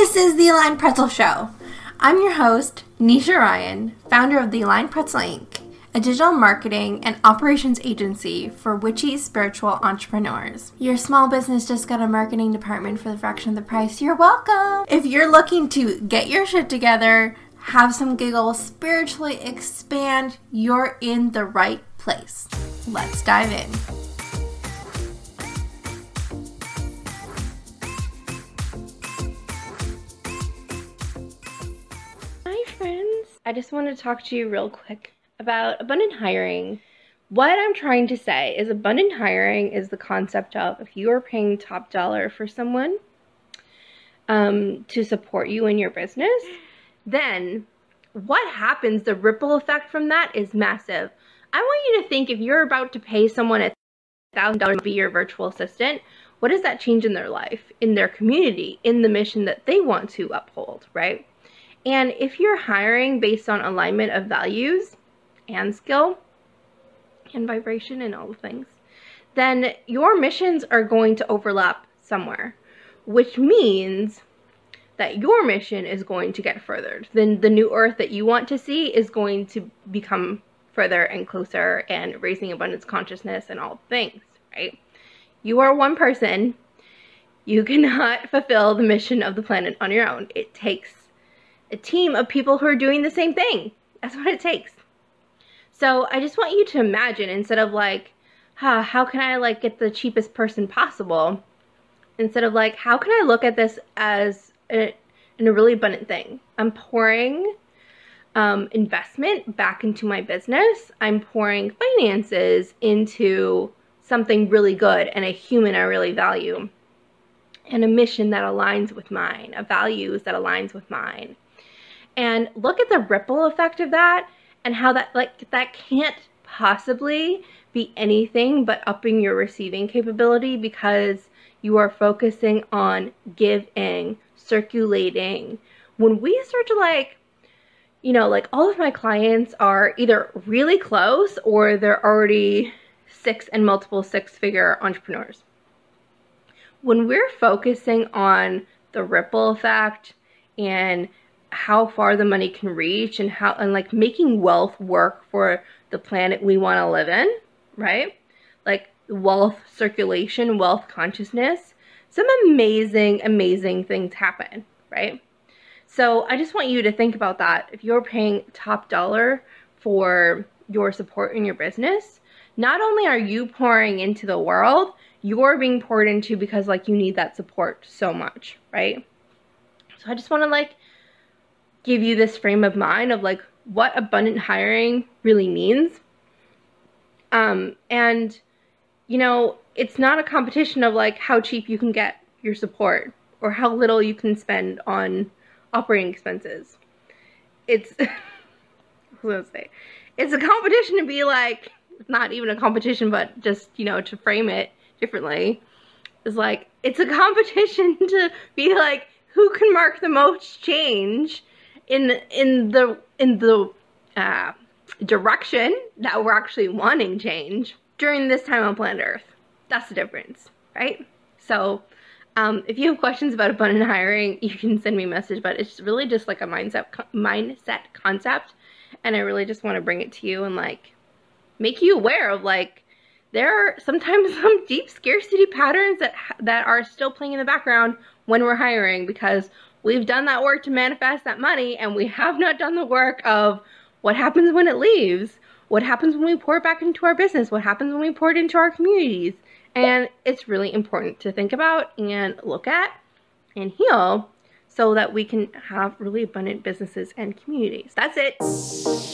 This is the Aligned Pretzel Show. I'm your host, Nisha Ryan, founder of the Aligned Pretzel Inc., a digital marketing and operations agency for witchy spiritual entrepreneurs. Your small business just got a marketing department for the fraction of the price. You're welcome. If you're looking to get your shit together, have some giggles, spiritually expand, you're in the right place. Let's dive in. I just want to talk to you real quick about abundant hiring. What I'm trying to say is abundant hiring is the concept of if you are paying top dollar for someone um, to support you in your business, then what happens, the ripple effect from that is massive. I want you to think if you're about to pay someone a thousand dollars to be your virtual assistant, what does that change in their life, in their community, in the mission that they want to uphold, right? And if you're hiring based on alignment of values and skill and vibration and all the things, then your missions are going to overlap somewhere, which means that your mission is going to get furthered. Then the new earth that you want to see is going to become further and closer and raising abundance consciousness and all things, right? You are one person. You cannot fulfill the mission of the planet on your own. It takes a team of people who are doing the same thing. That's what it takes. So I just want you to imagine instead of like, huh, how can I like get the cheapest person possible? Instead of like, how can I look at this as a, a really abundant thing? I'm pouring um, investment back into my business. I'm pouring finances into something really good and a human I really value and a mission that aligns with mine, a values that aligns with mine and look at the ripple effect of that and how that like that can't possibly be anything but upping your receiving capability because you are focusing on giving, circulating. When we start to like, you know, like all of my clients are either really close or they're already six and multiple six figure entrepreneurs. When we're focusing on the ripple effect and how far the money can reach and how and like making wealth work for the planet we want to live in, right? Like wealth circulation, wealth consciousness, some amazing amazing things happen, right? So I just want you to think about that. If you're paying top dollar for your support in your business, not only are you pouring into the world, you're being poured into because like you need that support so much, right? So I just want to like give you this frame of mind of like what abundant hiring really means. Um, and, you know, it's not a competition of like how cheap you can get your support or how little you can spend on operating expenses. It's, what say? It's a competition to be like, not even a competition, but just, you know, to frame it differently. Is like, it's a competition to be like, who can mark the most change in in the in the uh, direction that we're actually wanting change during this time on planet Earth. That's the difference, right? So, um, if you have questions about abundant hiring, you can send me a message. But it's really just like a mindset mindset concept, and I really just want to bring it to you and like make you aware of like there are sometimes some deep scarcity patterns that that are still playing in the background when we're hiring because We've done that work to manifest that money and we have not done the work of what happens when it leaves, what happens when we pour it back into our business, what happens when we pour it into our communities. And it's really important to think about and look at and heal so that we can have really abundant businesses and communities. That's it.